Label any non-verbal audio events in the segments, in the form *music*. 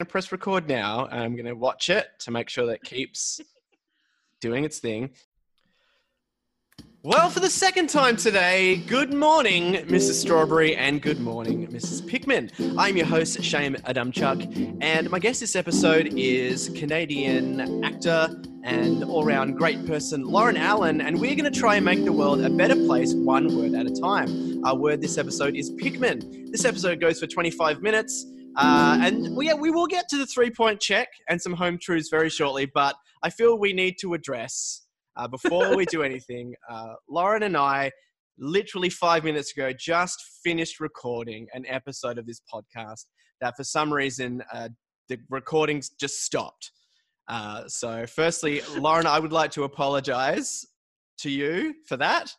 going to press record now. and I'm going to watch it to make sure that keeps doing its thing. Well, for the second time today, good morning, Mrs. Strawberry, and good morning, Mrs. Pikmin. I'm your host, Shane Adamchuk, and my guest this episode is Canadian actor and all round great person, Lauren Allen, and we're going to try and make the world a better place one word at a time. Our word this episode is Pikmin. This episode goes for 25 minutes. Uh, and we, we will get to the three point check and some home truths very shortly, but I feel we need to address uh, before we do *laughs* anything. Uh, Lauren and I, literally five minutes ago, just finished recording an episode of this podcast that for some reason uh, the recordings just stopped. Uh, so, firstly, Lauren, I would like to apologize to you for that.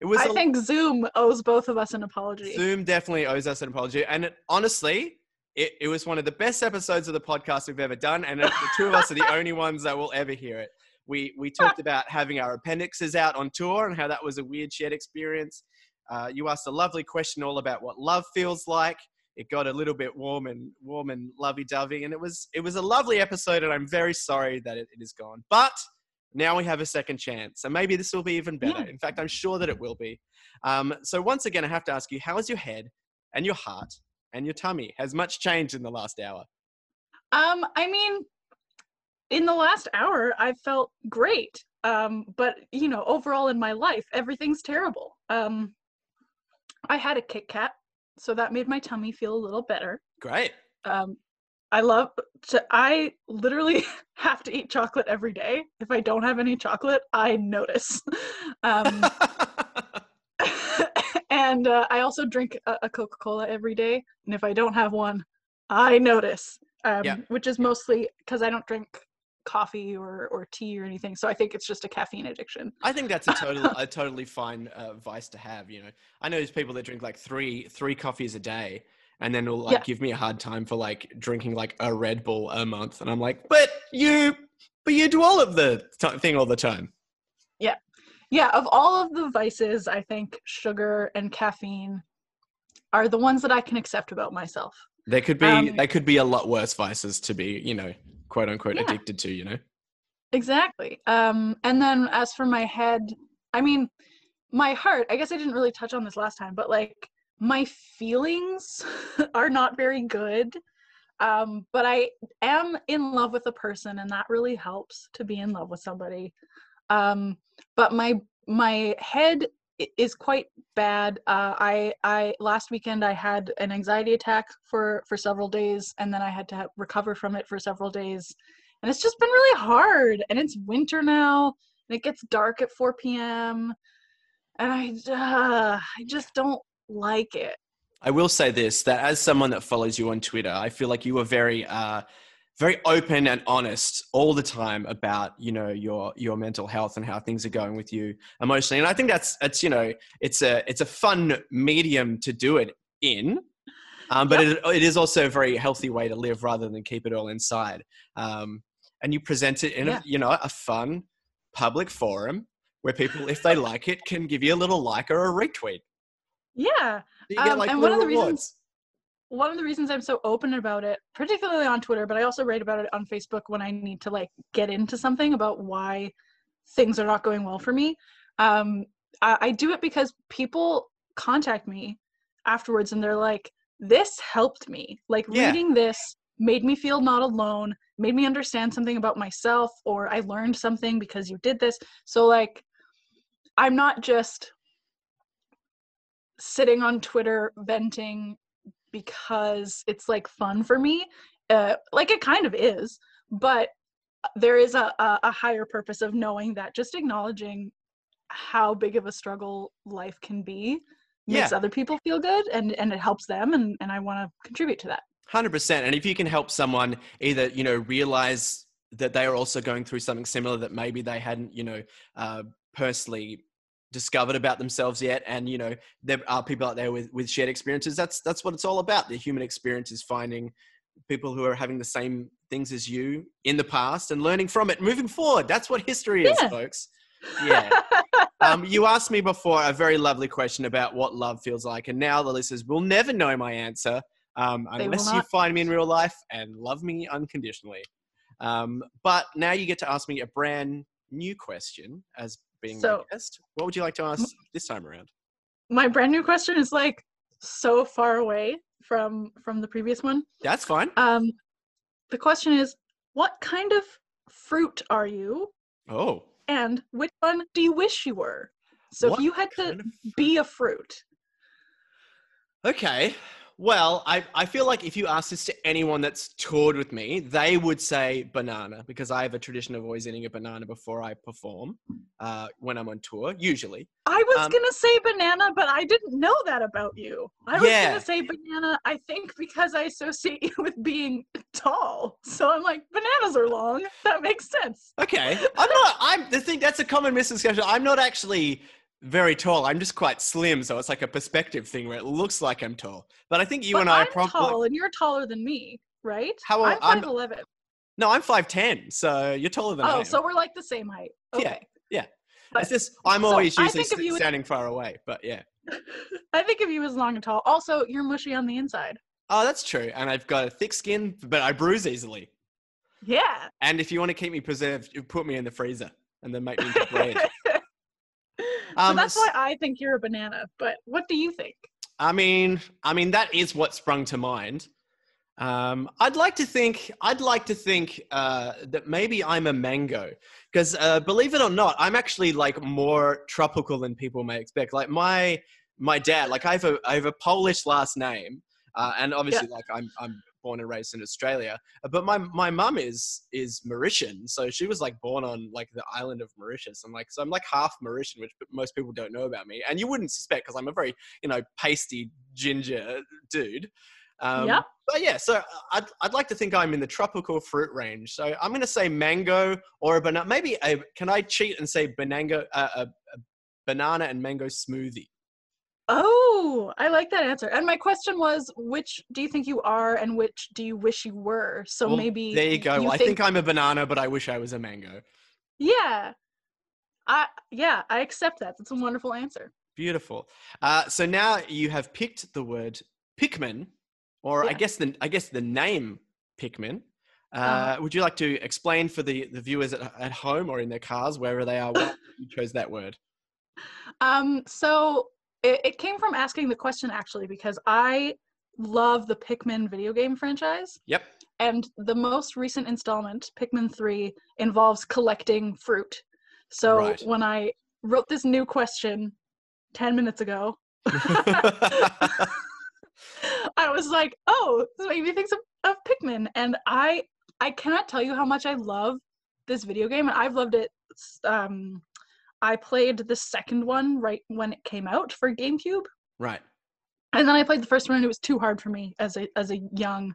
It was. I a, think Zoom owes both of us an apology. Zoom definitely owes us an apology, and it, honestly, it, it was one of the best episodes of the podcast we've ever done, and the two of us are the *laughs* only ones that will ever hear it. We we talked about having our appendixes out on tour and how that was a weird shared experience. Uh, you asked a lovely question all about what love feels like. It got a little bit warm and warm and lovey-dovey, and it was it was a lovely episode. And I'm very sorry that it, it is gone, but now we have a second chance, and maybe this will be even better. Yeah. In fact, I'm sure that it will be. Um, so once again, I have to ask you, how is your head and your heart and your tummy? Has much changed in the last hour? Um, I mean, in the last hour, I felt great. Um, but you know, overall in my life, everything's terrible. Um, I had a Kit Kat, so that made my tummy feel a little better. Great. Um, I love to, I literally *laughs* have to eat chocolate every day. If I don't have any chocolate, I notice. *laughs* Um, and uh, I also drink a, a Coca Cola every day, and if I don't have one, I notice. Um, yeah. Which is mostly because I don't drink coffee or, or tea or anything. So I think it's just a caffeine addiction. I think that's a total *laughs* a totally fine uh, vice to have. You know, I know there's people that drink like three three coffees a day, and then will like yeah. give me a hard time for like drinking like a Red Bull a month, and I'm like, but you, but you do all of the t- thing all the time. Yeah, yeah, of all of the vices, I think sugar and caffeine are the ones that I can accept about myself. There could be um, they could be a lot worse vices to be, you know, quote unquote yeah. addicted to, you know. Exactly. Um and then as for my head, I mean, my heart, I guess I didn't really touch on this last time, but like my feelings *laughs* are not very good. Um but I am in love with a person and that really helps to be in love with somebody. Um, but my my head is quite bad. Uh, I I last weekend I had an anxiety attack for for several days, and then I had to have, recover from it for several days, and it's just been really hard. And it's winter now, and it gets dark at 4 p.m. And I uh, I just don't like it. I will say this: that as someone that follows you on Twitter, I feel like you are very uh, very open and honest all the time about you know your your mental health and how things are going with you emotionally and i think that's it's you know it's a it's a fun medium to do it in um, but yep. it, it is also a very healthy way to live rather than keep it all inside um, and you present it in yeah. a, you know a fun public forum where people if they like it can give you a little like or a retweet yeah get, um, like, and one of the rewards. reasons one of the reasons I'm so open about it, particularly on Twitter, but I also write about it on Facebook when I need to like get into something about why things are not going well for me. Um, I, I do it because people contact me afterwards and they're like, this helped me. Like yeah. reading this made me feel not alone, made me understand something about myself, or I learned something because you did this. So, like, I'm not just sitting on Twitter venting because it's like fun for me. Uh, like it kind of is, but there is a, a, a higher purpose of knowing that just acknowledging how big of a struggle life can be makes yeah. other people feel good and and it helps them and and I want to contribute to that. 100% and if you can help someone either you know realize that they are also going through something similar that maybe they hadn't you know uh, personally discovered about themselves yet and you know there are people out there with with shared experiences. That's that's what it's all about the human experience is finding people who are having the same things as you in the past and learning from it moving forward. That's what history is yeah. folks. Yeah. *laughs* Um, you asked me before a very lovely question about what love feels like and now the listeners will never know my answer um, unless you find me in real life and love me unconditionally. Um, but now you get to ask me a brand new question as being So- my guest. What would you like to ask this time around? My brand new question is like so far away from from the previous one. That's fine. Um, the question is, what kind of fruit are you, Oh, and which one do you wish you were? So What if you had to kind of fruit? be a fruit, Okay. Well, I, I feel like if you ask this to anyone that's toured with me, they would say banana because I have a tradition of always eating a banana before I perform uh, when I'm on tour, usually. I was Um, gonna say banana, but I didn't know that about you. I was Yeah. gonna say banana. I think because I associate *laughs* you with being tall, so I'm like bananas are long. That makes sense. Okay. I'm not, I'm, the thing, that's a common misconception. I'm not actually very tall. I'm just quite slim. So it's like a perspective thing where it looks like I'm tall. But I think you but and I I'm are probably. tall, and you're taller than me, right? How old- I'm- five eleven. No, I'm 5'10. So you're taller than I Oh, am. so we're like the same height. Yeah, Okay. yeah. But it's just, I'm so always usually st- you as- standing far away. But yeah. *laughs* I think of you as long and tall. Also, you're mushy on the inside. Oh, that's true. And I've got a thick skin, but I bruise easily. Yeah. And if you want to keep me preserved, you put me in the freezer and then make me into bread. *laughs* so Um, that's why I think you're a banana. But what do you think? I mean, I mean that is what sprung to mind. Um, I'd like to think, I'd like to think uh, that maybe I'm a mango, because uh, believe it or not, I'm actually like more tropical than people may expect. Like my my dad, like I have a I have a Polish last name, uh, and obviously like I'm I'm born and raised in Australia, but my my mum is is Mauritian, so she was like born on like the island of Mauritius. I'm like so I'm like half Mauritian, which most people don't know about me, and you wouldn't suspect because I'm a very you know pasty ginger dude. Um, Yep. But yeah, so I'd, I'd like to think I'm in the tropical fruit range. So I'm going to say mango or a banana. Maybe a, can I cheat and say banana, uh, a, a banana and mango smoothie? Oh, I like that answer. And my question was, which do you think you are, and which do you wish you were? So Well, maybe there you go. You Well, I think, think I'm a banana, but I wish I was a mango. yeah, I yeah, I accept that. That's a wonderful answer. Beautiful. Uh, so now you have picked the word Pikmin, or I guess the I guess the name Pikmin. Uh, Uh-huh. Would you like to explain for the, the viewers at, at home or in their cars, wherever they are, why *laughs* you chose that word? Um, so it, it came from asking the question actually because I love the Pikmin video game franchise, Yep. and the most recent installment, Pikmin Three, involves collecting fruit. So Right. when I wrote this new question ten minutes ago, *laughs* *laughs* *laughs* I was like, oh, this made me think of, of Pikmin. And I I cannot tell you how much I love this video game. And I've loved it. Um, I played the second one right when it came out for GameCube. right. And then I played the first one and it was too hard for me as a as a young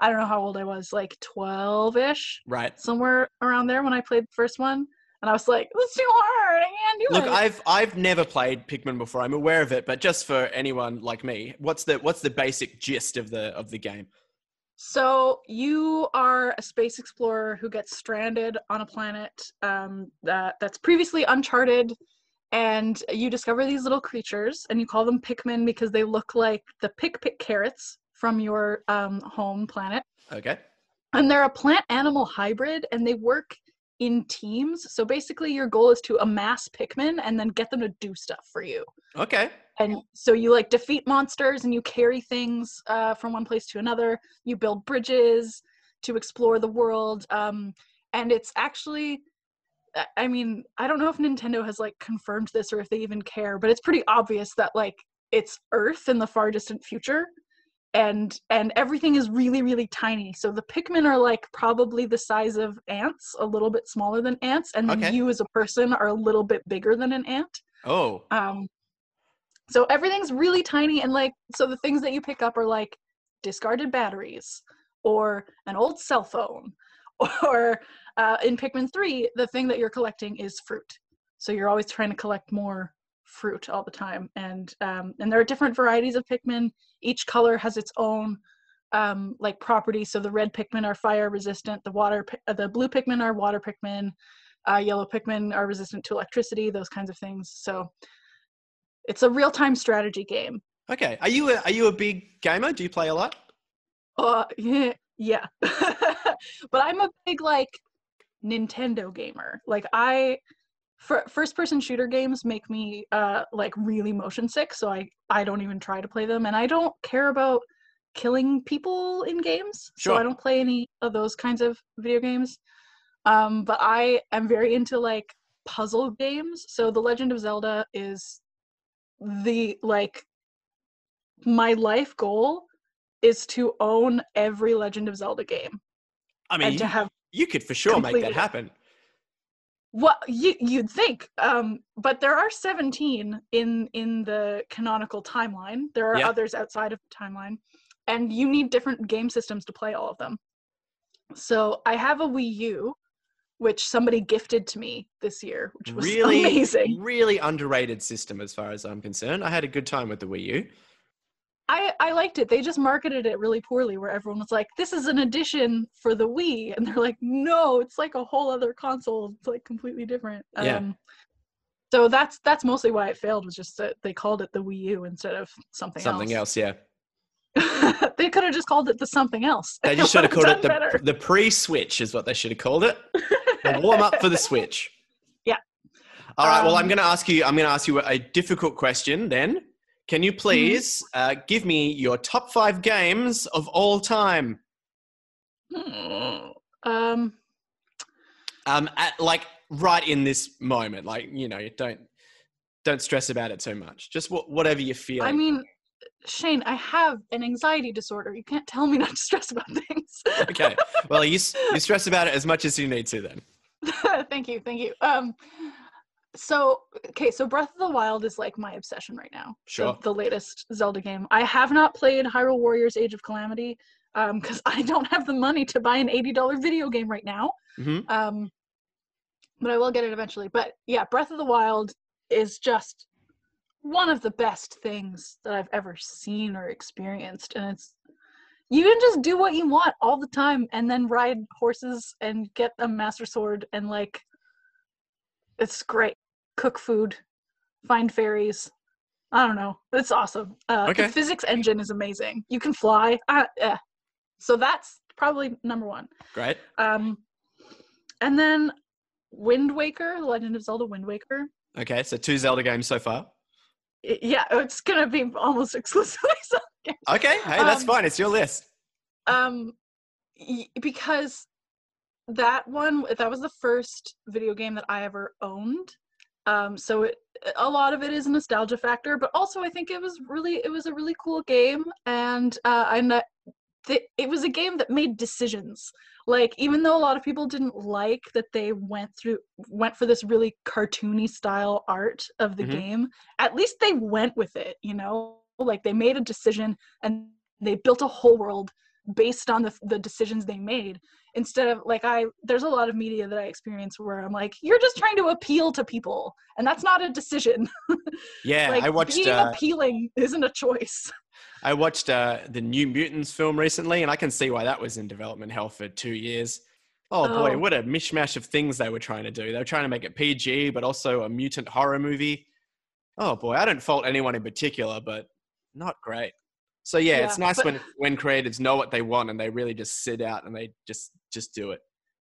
I don't know how old I was, like 12-ish, Right. somewhere around there when I played the first one. And I was like, it's too hard. I can't do Look, it. I've I've never played Pikmin before. I'm aware of it, but just for anyone like me, what's the what's the basic gist of the of the game? So you are a space explorer who gets stranded on a planet um, that that's previously uncharted, and you discover these little creatures, and you call them Pikmin because they look like the Pikpik carrots from your um, home planet, Okay. and they're a plant animal hybrid, and they work in teams. So basically, your goal is to amass Pikmin and then get them to do stuff for you Okay. and so you like defeat monsters and you carry things uh, from one place to another you build bridges to explore the world um, and it's actually I- i mean i don't know if nintendo has like confirmed this or if they even care but it's pretty obvious that like it's earth in the far distant future and and everything is really really tiny so the pikmin are like probably the size of ants a little bit smaller than ants and then Okay. you as a person are a little bit bigger than an ant Oh. um, so everything's really tiny, and like, so the things that you pick up are like discarded batteries or an old cell phone, *laughs* or uh, in Pikmin 3, the thing that you're collecting is fruit. So you're always trying to collect more fruit all the time, and um, and there are different varieties of Pikmin. Each color has its own um, like property. So the red Pikmin are fire resistant. The water, uh, the blue Pikmin are water Pikmin. Uh, yellow Pikmin are resistant to electricity. Those kinds of things. So it's a real-time strategy game. Okay. Are you a, are you a big gamer? Do you play a lot? Uh, yeah, yeah. *laughs* but I'm a big like Nintendo gamer. Like I, first person shooter games make me uh like really motion sick, so I I don't even try to play them, and I don't care about killing people in games, so I don't play any of those kinds of video games. Um, but I am very into like puzzle games. So The Legend of Zelda is the like my life goal is to own every Legend of Zelda game I mean, and to you, have you could for sure make that happen. What you you'd think. Um, but there are 17 in in the canonical timeline. There are Yeah. others outside of the timeline, and you need different game systems to play all of them. So I have a Wii U, which somebody gifted to me this year, which was Really, *laughs* amazing. really underrated system as far as I'm concerned. I had a good time with the Wii U. I, I liked it. They just marketed it really poorly, where everyone was like, "This is an addition for the Wii," and they're like, "No, it's like a whole other console. It's like completely different." Yeah. Um, so that's that's mostly why it failed. Was just that they called it the Wii U instead of something, else. Something else, yeah. *laughs* they could have just called it the something else. They *laughs* just should have called it the, better. the pre-switch is what they should have called it. The warm up for the *laughs* switch. Yeah. All right. well, I'm Um, going to ask you. I'm going to ask you a difficult question. Then, can Mm-hmm. you please uh, give me your top five games of all time? um, Um, at, like right in this moment. Like you know, don't don't stress about it too much. Just wh- whatever you feel. I mean, Shane, I have an anxiety disorder. You can't tell me not to stress about *laughs* things. okay. Well, you you stress about it as much as you need to. Then. *laughs* thank you, thank you. Um, so okay, so Breath of the Wild is like my obsession right now. Sure. The, the latest Zelda game. I have not played Hyrule Warriors: Age of Calamity um because *laughs* I don't have the money to buy an eighty dollar video game right now. hmm Um, but I will get it eventually. But yeah, Breath of the Wild is just one of the best things that I've ever seen or experienced, and it's you can just do what you want all the time, and then ride horses and get a master sword, and like it's great. Cook food, find fairies. I don't know. It's awesome. Uh, Okay. The physics engine is amazing. You can fly. Uh, yeah. So that's probably number one. Great. Um, and then Wind Waker, The Legend of Zelda Wind Waker. Okay. So two Zelda games so far. Yeah, it's gonna be almost *laughs* exclusively Zelda games. Okay. Hey, that's Um, fine. It's your list. Um, because that one, that was the first video game that I ever owned. Um, so it, a lot of it is a nostalgia factor, but also I think it was really, it was a really cool game, and uh, I kn- th- it was a game that made decisions. Like even though a lot of people didn't like that they went through went for this really cartoony style art of the Mhm. game, at least they went with it. You know, like they made a decision and they built a whole world based on the the decisions they made instead of like i there's a lot of media that i experience where i'm like you're just trying to appeal to people and that's not a decision *laughs* Yeah, like I watched. being Uh, appealing isn't a choice I watched uh, the New Mutants film recently, and I can see why that was in development hell for two years. Oh boy, Oh. what a mishmash of things they were trying to do. They were trying to make it PG, but also a mutant horror movie. Oh boy, I don't fault anyone in particular, but not great. So yeah, it's nice but- when when creatives know what they want and they really just sit out and they just just do it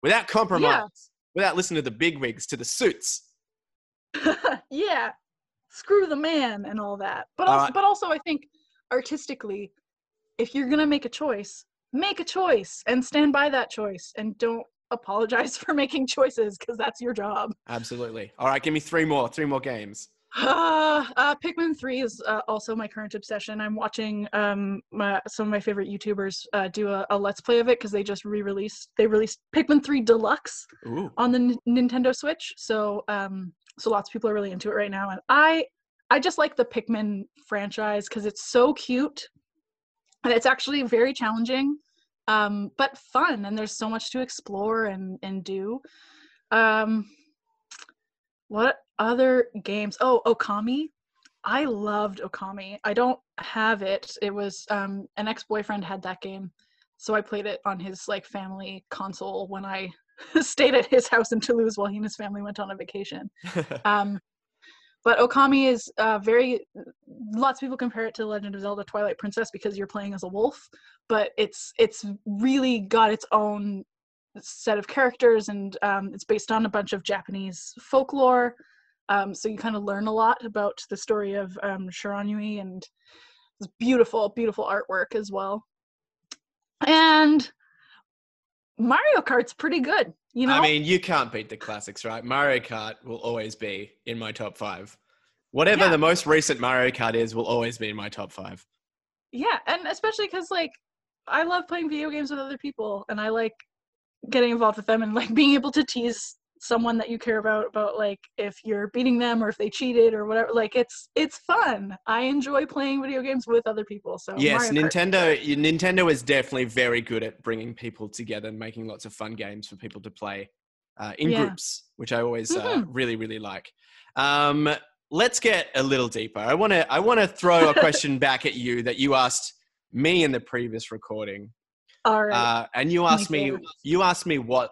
without compromise, without listening to the bigwigs, to the suits. *laughs* yeah screw the man and all that but All also, right. but also i think artistically if you're gonna make a choice make a choice and stand by that choice and don't apologize *laughs* for making choices because that's your job Absolutely. All right, give me three more, three more games. Uh, uh, Pikmin 3 is uh, also my current obsession. I'm watching um my, some of my favorite YouTubers uh, do a, a Let's Play of it because they just re-released. They released Pikmin 3 Deluxe Ooh. on the N- Nintendo Switch. So um, so lots of people are really into it right now, and I I just like the Pikmin franchise because it's so cute, and it's actually very challenging, um, but fun, and there's so much to explore and and do. Um, what other games? Oh, Okami. I loved Okami. I don't have it. It was um an ex-boyfriend had that game. So I played it on his like family console when I *laughs* stayed at his house in Toulouse while he and his family went on a vacation. *laughs* Um but Okami is uh, very lots of people compare it to The Legend of Zelda Twilight Princess because you're playing as a wolf, but it's it's really got its own set of characters and um, it's based on a bunch of Japanese folklore. Um, so you kind of learn a lot about the story of um, Shiranui and it's beautiful, beautiful artwork as well. And Mario Kart's pretty good, you know. I mean, you can't beat the classics, right? Mario Kart will always be in my top five. Whatever Yeah. the most recent Mario Kart is, will always be in my top five. yeah, and especially because like I love playing video games with other people, and I like getting involved with them and like being able to tease someone that you care about about like if you're beating them or if they cheated or whatever. Like it's it's fun. I enjoy playing video games with other people. So yes, Mario Kart- Nintendo. Nintendo is definitely very good at bringing people together and making lots of fun games for people to play uh, in Yeah. groups, which I always uh, Mhm. really, really like. Um, let's get a little deeper. I want to. I want to throw a *laughs* question back at you that you asked me in the previous recording. All right. Uh, and you asked me, favorite. you asked me what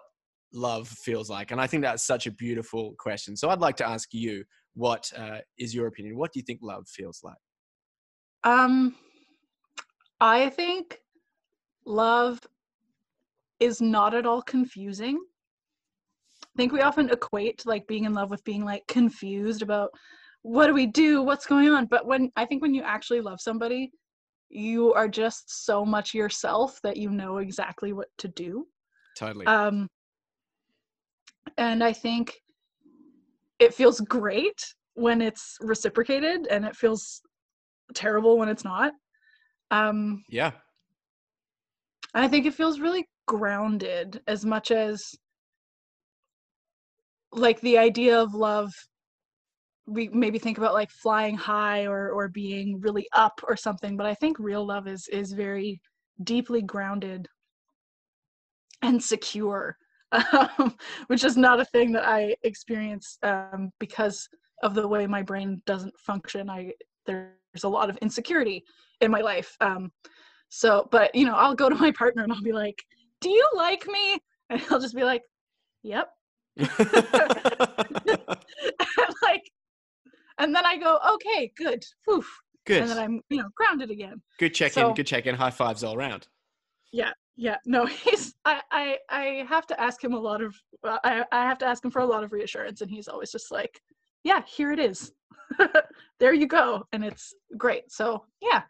love feels like, and I think that's such a beautiful question. So I'd like to ask you, what uh, is your opinion? What do you think love feels like? Um, I think love is not at all confusing. I think we often equate like being in love with being like confused about what do we do, what's going on. But when I think when you actually love somebody, you are just so much yourself that you know exactly what to do. Totally. Um, and I think it feels great when it's reciprocated, and it feels terrible when it's not. Um, yeah. I think it feels really grounded as much as like the idea of love we maybe think about like flying high or or being really up or something but i think real love is is very deeply grounded and secure *laughs* um, which is not a thing that i experience um, because of the way my brain doesn't function. I there's a lot of insecurity in my life um, so but you know i'll go to my partner and i'll be like do you like me? And he'll just be like yep. *laughs* *laughs* Like and then i go okay good Whew. Good. and then i'm you know grounded again Good check in. so- Good check in. High fives all around. yeah yeah, no *laughs* he's i i, I have to ask him a lot of uh, I, I have to ask him for a lot of reassurance and he's always just like yeah here it is *laughs* there you go and it's great so yeah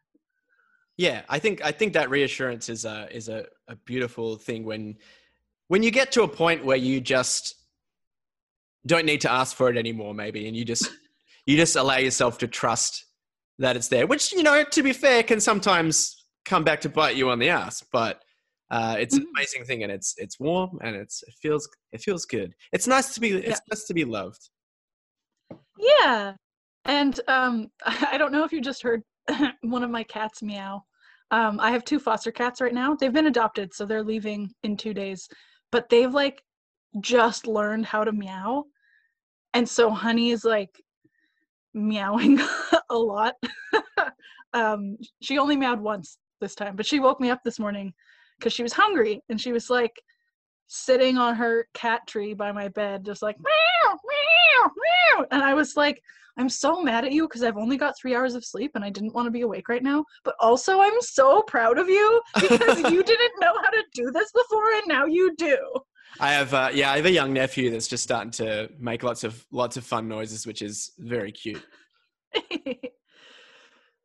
Yeah, I think I think that reassurance is a is a, a beautiful thing when when you get to a point where you just don't need to ask for it anymore, maybe, and you just you just allow yourself to trust that it's there. Which you know, to be fair, can sometimes come back to bite you on the ass, but. Uh, it's an Mhm. amazing thing, and it's it's warm, and it's it feels it feels good. It's nice to be it's nice to be loved. Yeah. And um *laughs* I don't know if you just heard *laughs* one of my cats meow. Um I have two foster cats right now. They've been adopted, so they're leaving in 2 days. But they've like just learned how to meow. And so Honey is like meowing *laughs* a lot. um she only meowed once this time, but she woke me up this morning cuz she was hungry and she was like sitting on her cat tree by my bed just like meow meow meow and i was like i'm so mad at you because i've only got three hours of sleep and i didn't want to be awake right now but also i'm so proud of you because you *laughs* didn't know how to do this before and now you do I have, uh, yeah, I have a young nephew that's just starting to make lots of lots of fun noises, which is very cute. *laughs*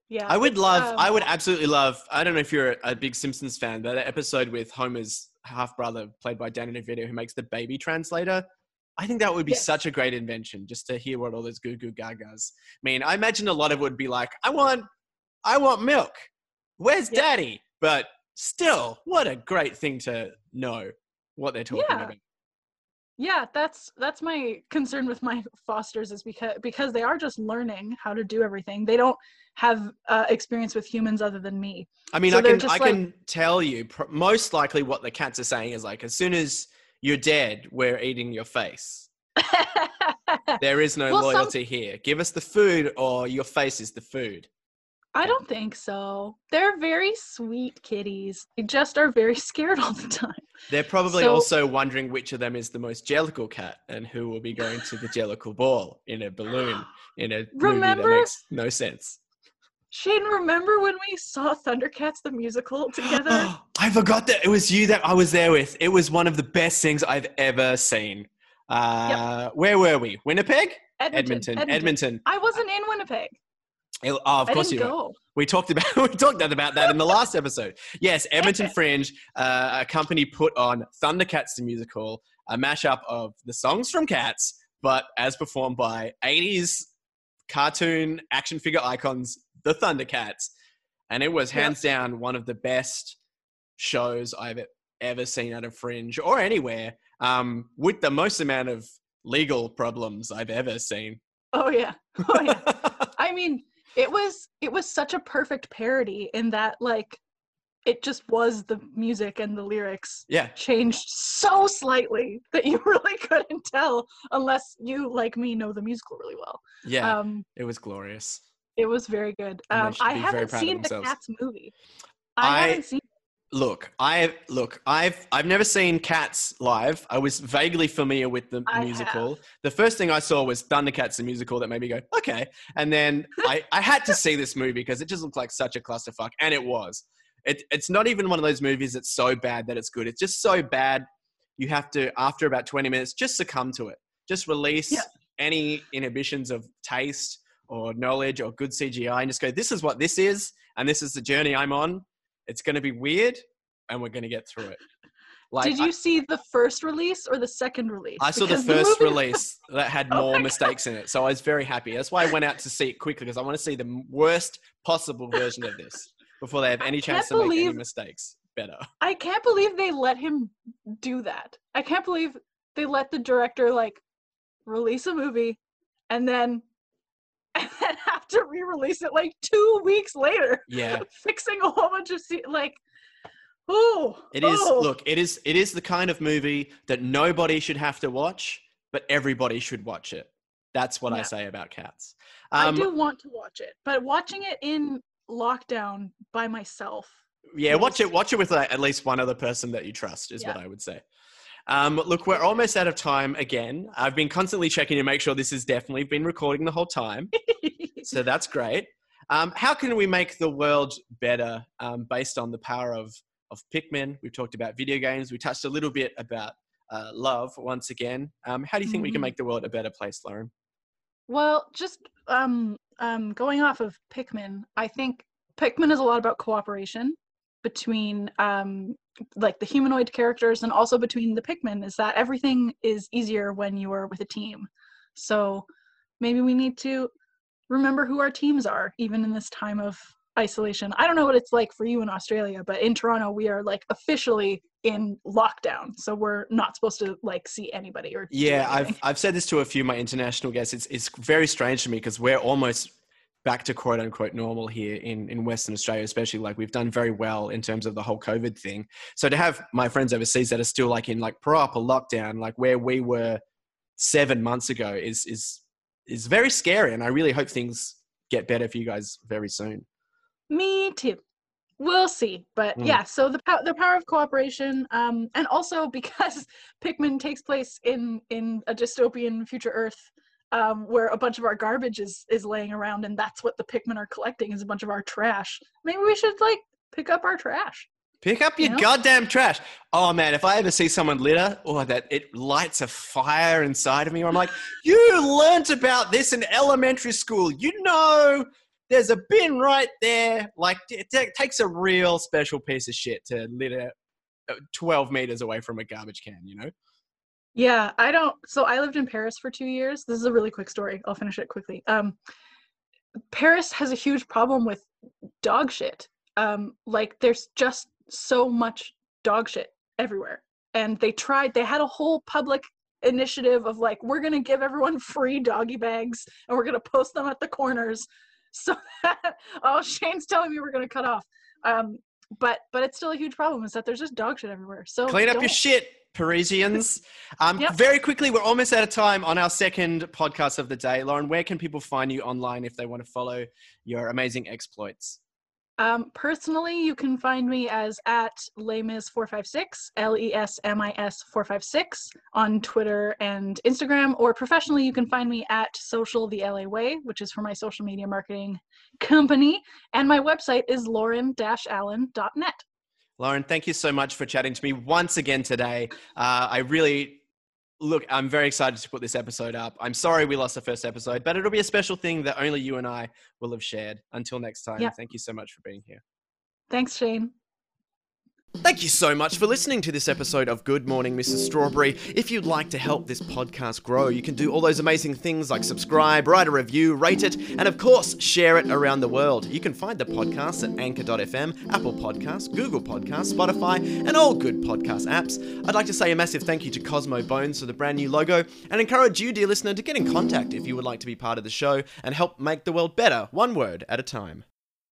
yeah I would love, um, I would absolutely love. I don't know if you're a big Simpsons fan, but that episode with Homer's half brother, played by Danny DeVito, who makes the baby translator. I think that would be Yes. such a great invention, just to hear what all those goo goo gagas mean. I imagine a lot of it would be like, I want, I want milk. Where's Yeah. daddy? But still, what a great thing to know what they're talking Yeah. about. yeah that's that's my concern with my *laughs* fosters is because because they are just learning how to do everything they don't have uh, experience with humans other than me I mean, So I can just I can tell you pr- most likely what the cats are saying is like, as soon as you're dead, we're eating your face. *laughs* There is no Well, some- loyalty here. Give us the food, or your face is the food. I don't think so. They're very sweet kitties. They just are very *laughs* scared all the time. They're probably So- also wondering which of them is the most jellicle cat, and who will be going to the jellicle ball in a balloon in a movie Remember- that makes no sense. Shane, remember when we saw Thundercats the musical *gasps* together? *gasps* I forgot that it was you that I was there with. It was one of the best things I've ever seen. Uh, Where were we? Winnipeg? Edmonton. Edmonton. Edmonton. I wasn't in Winnipeg. Oh, of I course you were. go. We talked about *laughs* we talked about that in the last episode. Yes, *laughs* Edmonton Fringe, uh, a company put on Thundercats the musical, a mashup of the songs from Cats, but as performed by 80s cartoon action figure icons, the Thundercats, and it was hands down one of the best shows I've ever seen at a Fringe or anywhere, um, with the most amount of legal problems I've ever seen. Oh yeah. Oh yeah. *laughs* I mean, it was it was such a perfect parody in that like it just was the music and the lyrics yeah, changed so slightly that you *laughs* really couldn't tell unless you like me know the musical really well. yeah, Um it was glorious. it was very good. Um I haven't seen the. Cats movie. I, I- haven't seen Look, I look, I've I've never seen Cats live. I was vaguely familiar with the I musical. The first thing I saw was Thundercats the musical that made me go, okay. And then I, I had to see this movie because it just looked like such a clusterfuck, and it was. It, it's not even one of those movies that's so bad that it's good. It's just so bad you have to, after about 20 minutes, just succumb to it. Just release Yeah. any inhibitions of taste or knowledge or good CGI and just go, this is what this is, and this is the journey I'm on. It's going to be weird, and we're going to get through it. *laughs* Like, Did you I, see the first release or the second release? I saw the first movie- *laughs* release that had Oh more my mistakes in it, so I was very happy. That's why I went out to see it quickly because I want to see the worst possible version of this before they have any chance to make any mistakes better. I can't believe they let him do that. I can't believe they let the director like release a movie and then *laughs* and then to re-release it like two weeks later, Yeah, *laughs* fixing a whole bunch of se- like. Oh, it is. oh. Look, it is. It is the kind of movie that nobody should have to watch, but everybody should watch it. That's what I say about Cats. I Um, do want to watch it, but watching it in lockdown by myself. Yeah, watch it. Watch it with like, at least one other person that you trust. Is what I would say. Um, look, we're almost out of time again. I've been constantly checking to make sure this has definitely been recording the whole time, *laughs* so that's great. Um, how can we make the world better um, based on the power of of Pikmin? We've talked about video games. We touched a little bit about uh, love once again. Um, how do you think we can Mhm. make the world a better place, Lauren? Well, just um um going off of Pikmin, I think Pikmin is a lot about cooperation between um like the humanoid characters and also between the Pikmin is that everything is easier when you are with a team. So maybe we need to remember who our teams are even in this time of isolation. I don't know what it's like for you in Australia, but in Toronto we are like officially in lockdown. So we're not supposed to like see anybody or Yeah. I've I've said this to a few of my international guests. It's it's very strange to me because we're almost back to quote unquote normal here in in Western Australia, especially like we've done very well in terms of the whole COVID thing. So to have my friends overseas that are still like in like proper lockdown, like where we were seven months ago, is is is very scary, and I really hope things get better for you guys very soon. Me too. We'll see, but Mm. yeah. So the pow- the power of cooperation, um, and also *laughs* because Pikmin takes place in in a dystopian future Earth, um, where a bunch of our garbage is is laying around, and that's what the Pikmin are collecting is a bunch of our trash. Maybe we should like pick up our trash. Pick up your You know? goddamn trash. Oh man, if I ever see someone litter, or that it lights a fire inside of me, or I'm like, *laughs* you learnt about this in elementary school. You know, there's a bin right there. Like, it ta- takes a real special piece of shit to litter uh, 12 meters away from a garbage can, you know? Yeah, I don't. So I lived in Paris for two years. This is a really quick story. I'll finish it quickly. Um, Paris has a huge problem with dog shit. Um, like there's just so much dog shit everywhere, and they tried. They had a whole public initiative of like, we're gonna give everyone *laughs* free doggy bags, and we're gonna post them at the corners. *laughs* So, that, oh, Shane's telling me we're gonna cut off. Um, but but it's still a huge problem. Is that there's just dog shit everywhere. So Clean up your shit, Parisians. Um, Yep. Very quickly, we're almost out of time on our second podcast of the day. Lauren, where can people find you online if they want to follow your amazing exploits? Um, personally, you can find me as at lesmis456, L E S M I S 456 on Twitter and Instagram. Or professionally, you can find me at Social the LA Way, which is for my social media marketing company. And my website is lauren allen.net. Lauren, thank you so much for chatting to me once again today. Uh, I really look, I'm very excited to put this episode up. I'm sorry we lost the first episode, but it'll be a special thing that only you and I will have shared. Until next time, yep. thank you so much for being here. Thanks, Shane. Thank you so much for listening to this episode of Good Morning Mrs. Strawberry. If you'd like to help this podcast grow, you can do all those amazing things like subscribe, write a review, rate it, and of course, share it around the world. You can find the podcast at anchor.fm, Apple Podcasts, Google Podcasts, Spotify, and all good podcast apps. I'd like to say a massive thank you to Cosmo Bones for the brand new logo and encourage you, dear listener, to get in contact if you would like to be part of the show and help make the world better, one word at a time.